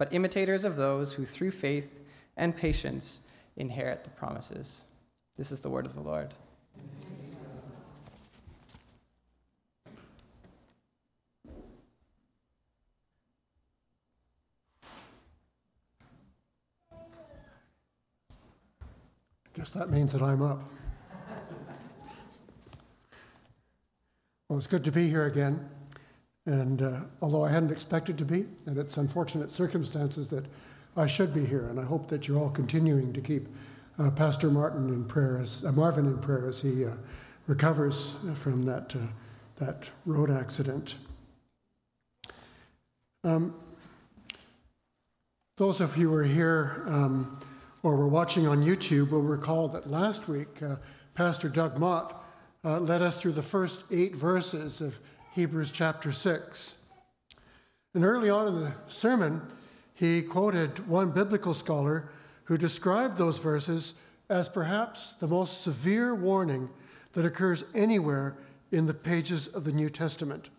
but imitators of those who through faith and patience inherit the promises. This is the word of the Lord. I guess that means that I'm up. Well, it's good to be here again. And uh, although I hadn't expected to be, and it's unfortunate circumstances that I should be here, and I hope that you're all continuing to keep uh, Pastor Martin in prayer, as, uh, Marvin in prayer as he uh, recovers from that, uh, that road accident. Um, those of you who are here um, or were watching on YouTube will recall that last week uh, Pastor Doug Mott led us through the first eight verses of Hebrews chapter 6. And early on in the sermon, he quoted one biblical scholar who described those verses as perhaps the most severe warning that occurs anywhere in the pages of the New Testament.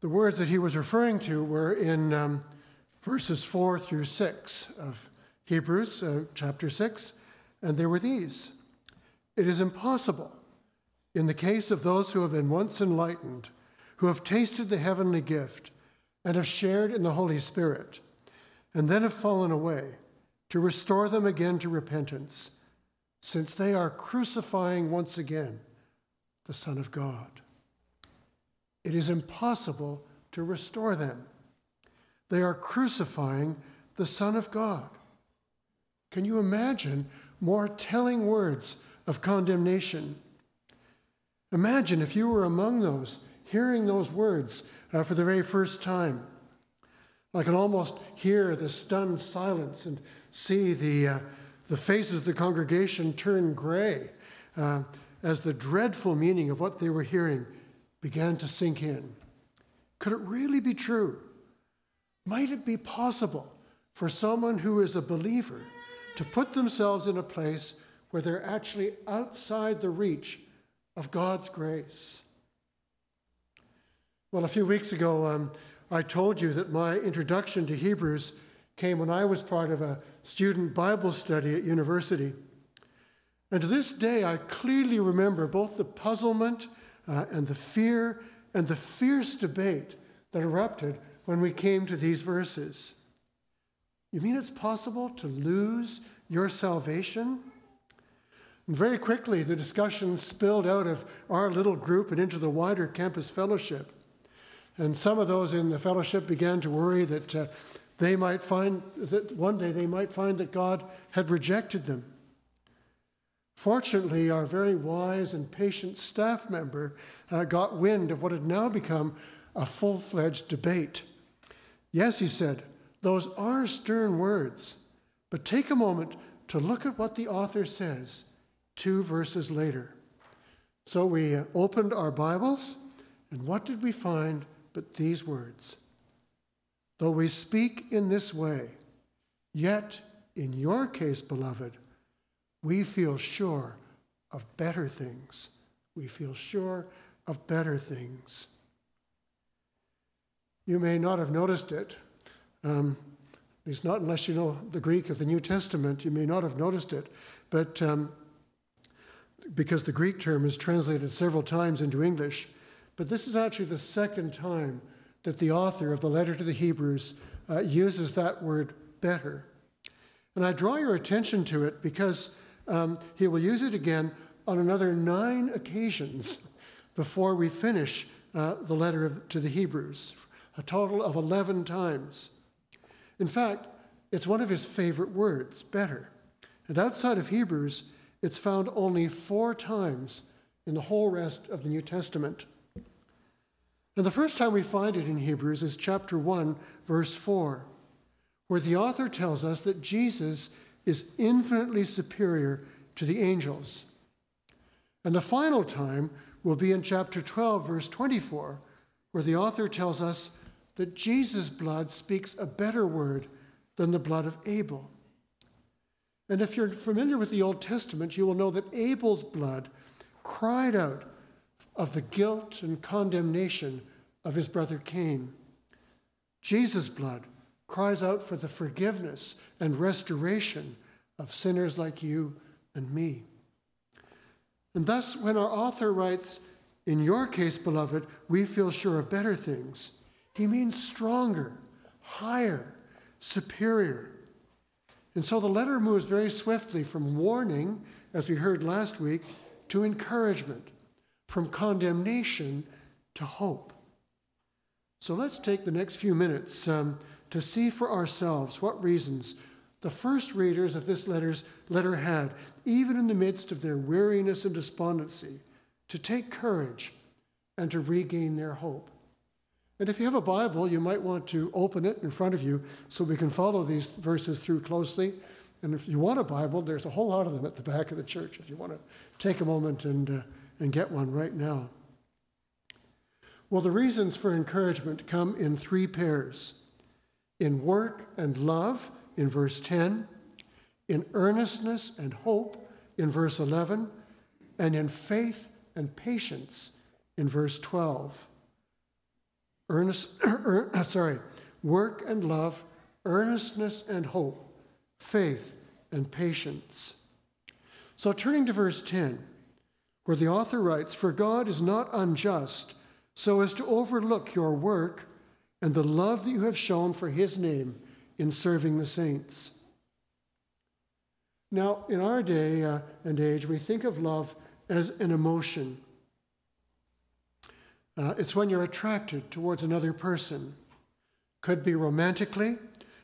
The words that he was referring to were in um, verses 4 through 6 of Hebrews uh, chapter 6, and they were these It is impossible, in the case of those who have been once enlightened, who have tasted the heavenly gift, and have shared in the Holy Spirit, and then have fallen away, to restore them again to repentance, since they are crucifying once again the Son of God. It is impossible to restore them they are crucifying the Son of God. Can you imagine more telling words of condemnation? Imagine if you were among those, hearing those words uh, for the very first time. I can almost hear the stunned silence and see the, uh, the faces of the congregation turn gray uh, as the dreadful meaning of what they were hearing began to sink in. Could it really be true? Might it be possible for someone who is a believer to put themselves in a place where they're actually outside the reach of God's grace? Well, a few weeks ago, um, I told you that my introduction to Hebrews came when I was part of a student Bible study at university. And to this day, I clearly remember both the puzzlement uh, and the fear and the fierce debate that erupted when we came to these verses. You mean it's possible to lose your salvation? And very quickly, the discussion spilled out of our little group and into the wider campus fellowship. And some of those in the fellowship began to worry that uh, they might find that one day they might find that God had rejected them. Fortunately, our very wise and patient staff member uh, got wind of what had now become a full fledged debate. Yes, he said, those are stern words, but take a moment to look at what the author says two verses later. So we opened our Bibles, and what did we find but these words? Though we speak in this way, yet in your case, beloved, we feel sure of better things. We feel sure of better things. You may not have noticed it. Um, at least not unless you know the Greek of the New Testament, you may not have noticed it. But um, because the Greek term is translated several times into English, but this is actually the second time that the author of the letter to the Hebrews uh, uses that word better. And I draw your attention to it because um, he will use it again on another nine occasions before we finish uh, the letter of, to the Hebrews a total of 11 times. In fact, it's one of his favorite words, better. And outside of Hebrews, it's found only four times in the whole rest of the New Testament. And the first time we find it in Hebrews is chapter 1, verse 4, where the author tells us that Jesus is infinitely superior to the angels. And the final time will be in chapter 12, verse 24, where the author tells us that Jesus' blood speaks a better word than the blood of Abel. And if you're familiar with the Old Testament, you will know that Abel's blood cried out of the guilt and condemnation of his brother Cain. Jesus' blood cries out for the forgiveness and restoration of sinners like you and me. And thus, when our author writes, In your case, beloved, we feel sure of better things, he means stronger, higher, superior. And so the letter moves very swiftly from warning, as we heard last week, to encouragement, from condemnation to hope. So let's take the next few minutes um, to see for ourselves what reasons the first readers of this letter's, letter had, even in the midst of their weariness and despondency, to take courage and to regain their hope. And if you have a Bible, you might want to open it in front of you so we can follow these verses through closely. And if you want a Bible, there's a whole lot of them at the back of the church if you want to take a moment and, uh, and get one right now. Well, the reasons for encouragement come in three pairs in work and love in verse 10, in earnestness and hope in verse 11, and in faith and patience in verse 12. Earnest, sorry, work and love, earnestness and hope, faith and patience. So turning to verse 10, where the author writes, For God is not unjust so as to overlook your work and the love that you have shown for his name in serving the saints. Now, in our day uh, and age, we think of love as an emotion. Uh, it's when you're attracted towards another person. Could be romantically,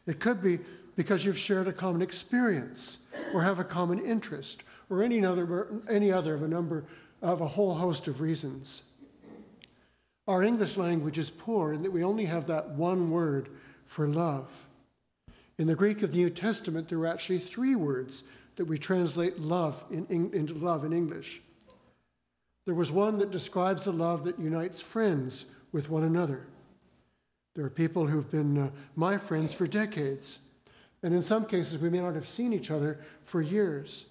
it could be because you've shared a common experience or have a common interest or any other, any other of a number of a whole host of reasons. Our English language is poor in that we only have that one word for love. In the Greek of the New Testament, there are actually three words that we translate love in, in, into love in English. There was one that describes the love that unites friends with one another. There are people who've been uh, my friends for decades, and in some cases, we may not have seen each other for years.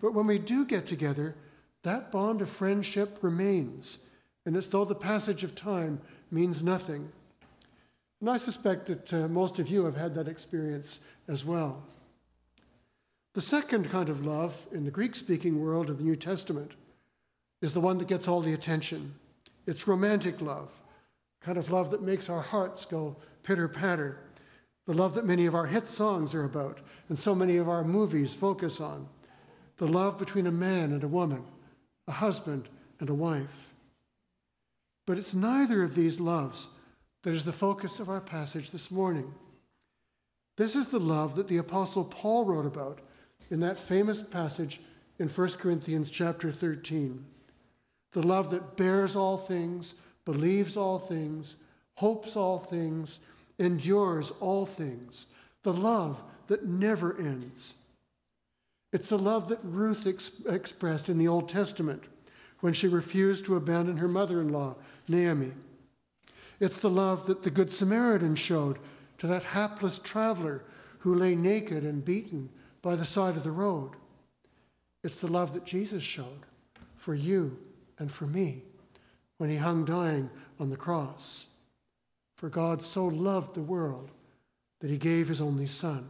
But when we do get together, that bond of friendship remains, and it's though the passage of time means nothing. And I suspect that uh, most of you have had that experience as well. The second kind of love in the Greek speaking world of the New Testament is the one that gets all the attention. It's romantic love, kind of love that makes our hearts go pitter patter, the love that many of our hit songs are about and so many of our movies focus on, the love between a man and a woman, a husband and a wife. But it's neither of these loves that is the focus of our passage this morning. This is the love that the apostle Paul wrote about in that famous passage in 1 Corinthians chapter 13. The love that bears all things, believes all things, hopes all things, endures all things. The love that never ends. It's the love that Ruth ex- expressed in the Old Testament when she refused to abandon her mother in law, Naomi. It's the love that the Good Samaritan showed to that hapless traveler who lay naked and beaten by the side of the road. It's the love that Jesus showed for you and for me when he hung dying on the cross. For God so loved the world that he gave his only Son.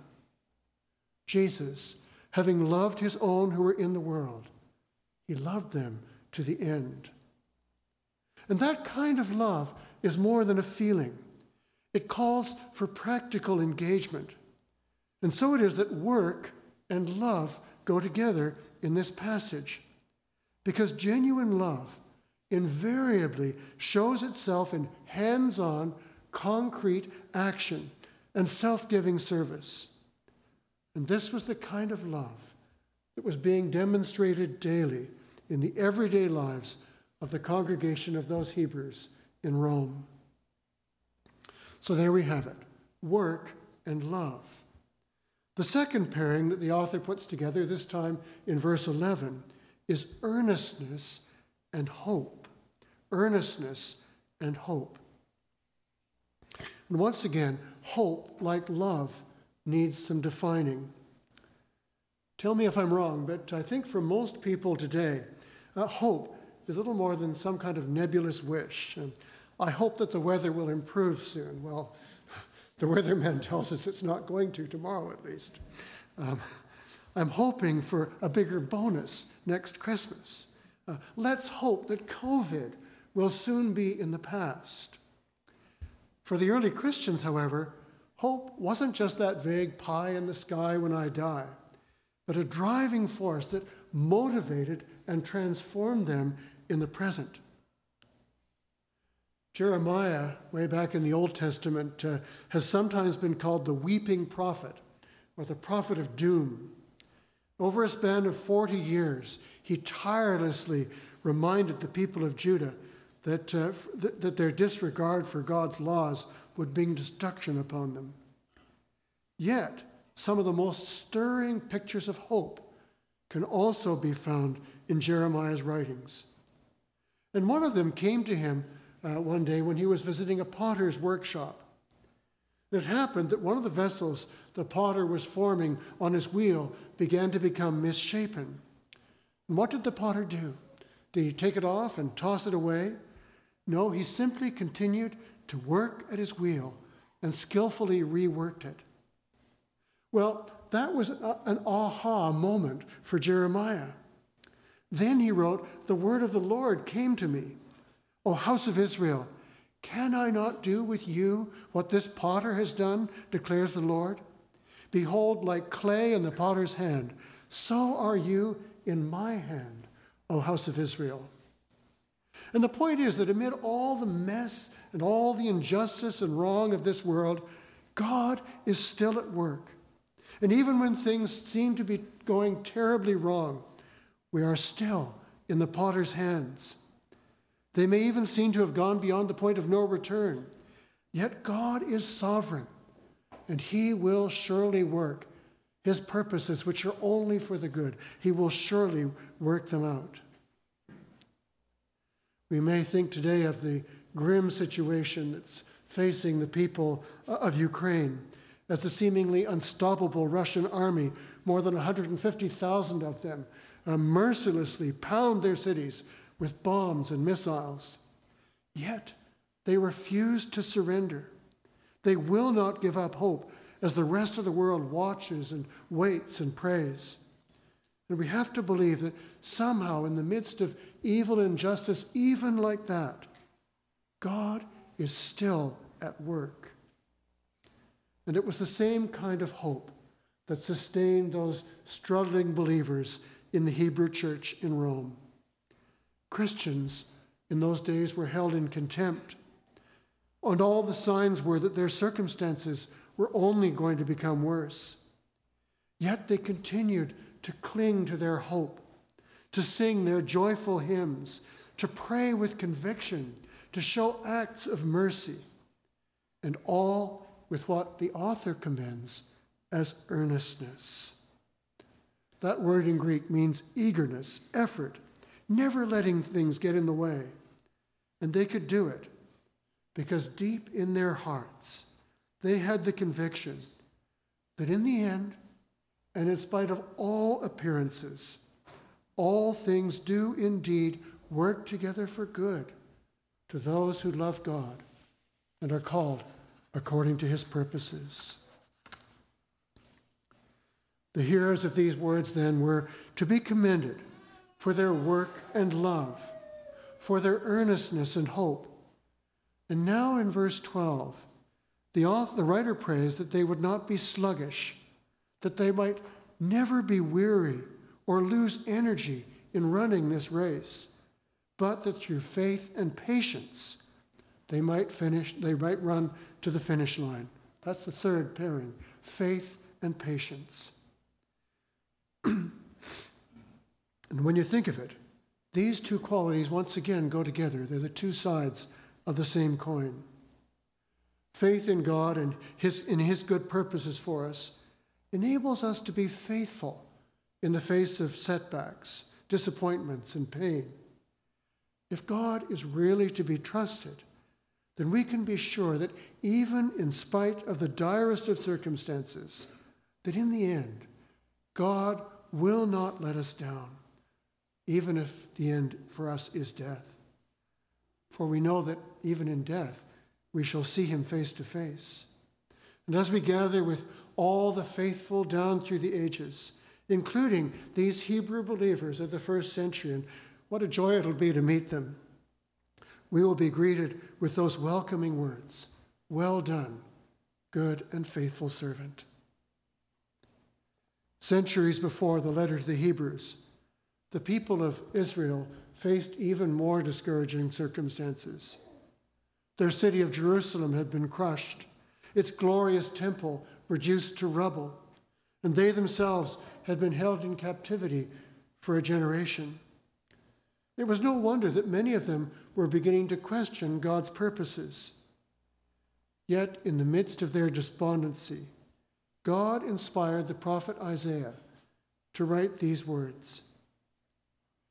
Jesus, having loved his own who were in the world, he loved them to the end. And that kind of love is more than a feeling, it calls for practical engagement. And so it is that work and love go together in this passage. Because genuine love invariably shows itself in hands on, concrete action and self giving service. And this was the kind of love that was being demonstrated daily in the everyday lives of the congregation of those Hebrews in Rome. So there we have it work and love. The second pairing that the author puts together, this time in verse 11, is earnestness and hope. Earnestness and hope. And once again, hope, like love, needs some defining. Tell me if I'm wrong, but I think for most people today, uh, hope is little more than some kind of nebulous wish. And I hope that the weather will improve soon. Well, the weatherman tells us it's not going to, tomorrow at least. Um, I'm hoping for a bigger bonus next Christmas. Uh, let's hope that COVID will soon be in the past. For the early Christians, however, hope wasn't just that vague pie in the sky when I die, but a driving force that motivated and transformed them in the present. Jeremiah, way back in the Old Testament, uh, has sometimes been called the weeping prophet or the prophet of doom. Over a span of 40 years, he tirelessly reminded the people of Judah that, uh, th- that their disregard for God's laws would bring destruction upon them. Yet, some of the most stirring pictures of hope can also be found in Jeremiah's writings. And one of them came to him uh, one day when he was visiting a potter's workshop. It happened that one of the vessels the potter was forming on his wheel began to become misshapen. And what did the potter do? Did he take it off and toss it away? No, he simply continued to work at his wheel and skillfully reworked it. Well, that was an aha moment for Jeremiah. Then he wrote, The word of the Lord came to me. O house of Israel, can I not do with you what this potter has done, declares the Lord? Behold, like clay in the potter's hand, so are you in my hand, O house of Israel. And the point is that amid all the mess and all the injustice and wrong of this world, God is still at work. And even when things seem to be going terribly wrong, we are still in the potter's hands. They may even seem to have gone beyond the point of no return. Yet God is sovereign, and He will surely work His purposes, which are only for the good. He will surely work them out. We may think today of the grim situation that's facing the people of Ukraine as the seemingly unstoppable Russian army, more than 150,000 of them, uh, mercilessly pound their cities with bombs and missiles. Yet they refuse to surrender. They will not give up hope as the rest of the world watches and waits and prays. And we have to believe that somehow, in the midst of evil and injustice, even like that, God is still at work. And it was the same kind of hope that sustained those struggling believers in the Hebrew church in Rome. Christians in those days were held in contempt. And all the signs were that their circumstances were only going to become worse. Yet they continued to cling to their hope, to sing their joyful hymns, to pray with conviction, to show acts of mercy, and all with what the author commends as earnestness. That word in Greek means eagerness, effort, never letting things get in the way. And they could do it because deep in their hearts, they had the conviction that in the end, and in spite of all appearances, all things do indeed work together for good to those who love God and are called according to his purposes. The hearers of these words then were to be commended for their work and love, for their earnestness and hope. And now in verse 12, the, author, the writer prays that they would not be sluggish, that they might never be weary or lose energy in running this race, but that through faith and patience they might finish, they might run to the finish line. That's the third pairing faith and patience. and when you think of it, these two qualities once again go together. They're the two sides of the same coin. Faith in God and his, in His good purposes for us enables us to be faithful in the face of setbacks, disappointments, and pain. If God is really to be trusted, then we can be sure that even in spite of the direst of circumstances, that in the end, God will not let us down, even if the end for us is death. For we know that even in death, we shall see him face to face. And as we gather with all the faithful down through the ages, including these Hebrew believers of the first century, and what a joy it'll be to meet them, we will be greeted with those welcoming words Well done, good and faithful servant. Centuries before the letter to the Hebrews, the people of Israel faced even more discouraging circumstances. Their city of Jerusalem had been crushed, its glorious temple reduced to rubble, and they themselves had been held in captivity for a generation. It was no wonder that many of them were beginning to question God's purposes. Yet, in the midst of their despondency, God inspired the prophet Isaiah to write these words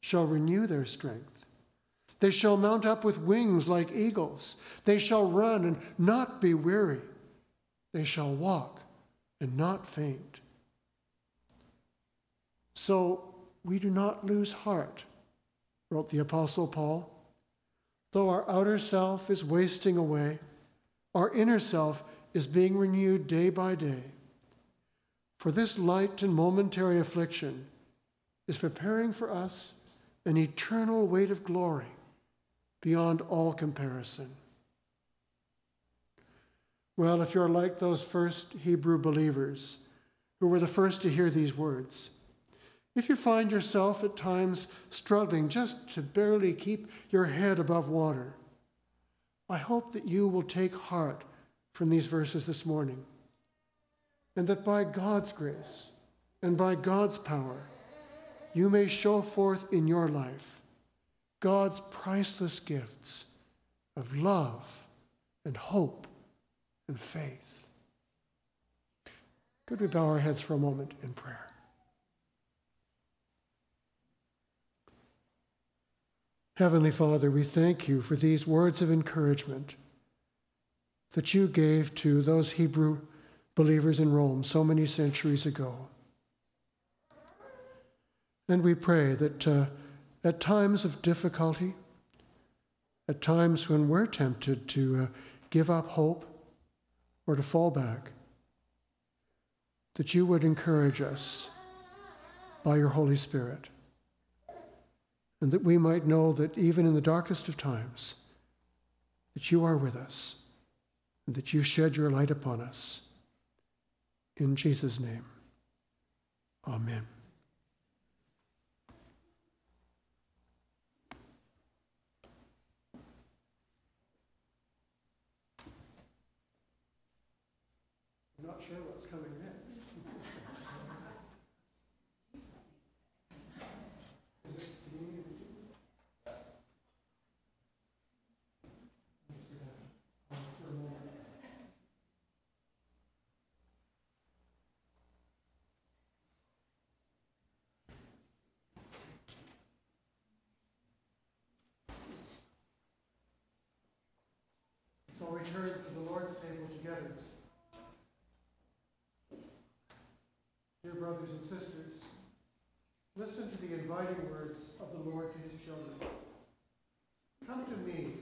shall renew their strength. They shall mount up with wings like eagles. They shall run and not be weary. They shall walk and not faint. So we do not lose heart, wrote the Apostle Paul. Though our outer self is wasting away, our inner self is being renewed day by day. For this light and momentary affliction is preparing for us an eternal weight of glory beyond all comparison. Well, if you're like those first Hebrew believers who were the first to hear these words, if you find yourself at times struggling just to barely keep your head above water, I hope that you will take heart from these verses this morning, and that by God's grace and by God's power, you may show forth in your life God's priceless gifts of love and hope and faith. Could we bow our heads for a moment in prayer? Heavenly Father, we thank you for these words of encouragement that you gave to those Hebrew believers in Rome so many centuries ago. And we pray that uh, at times of difficulty, at times when we're tempted to uh, give up hope or to fall back, that you would encourage us by your Holy Spirit, and that we might know that even in the darkest of times, that you are with us, and that you shed your light upon us. In Jesus' name, amen. We turn to the Lord's table together. Dear brothers and sisters, listen to the inviting words of the Lord to his children. Come to me,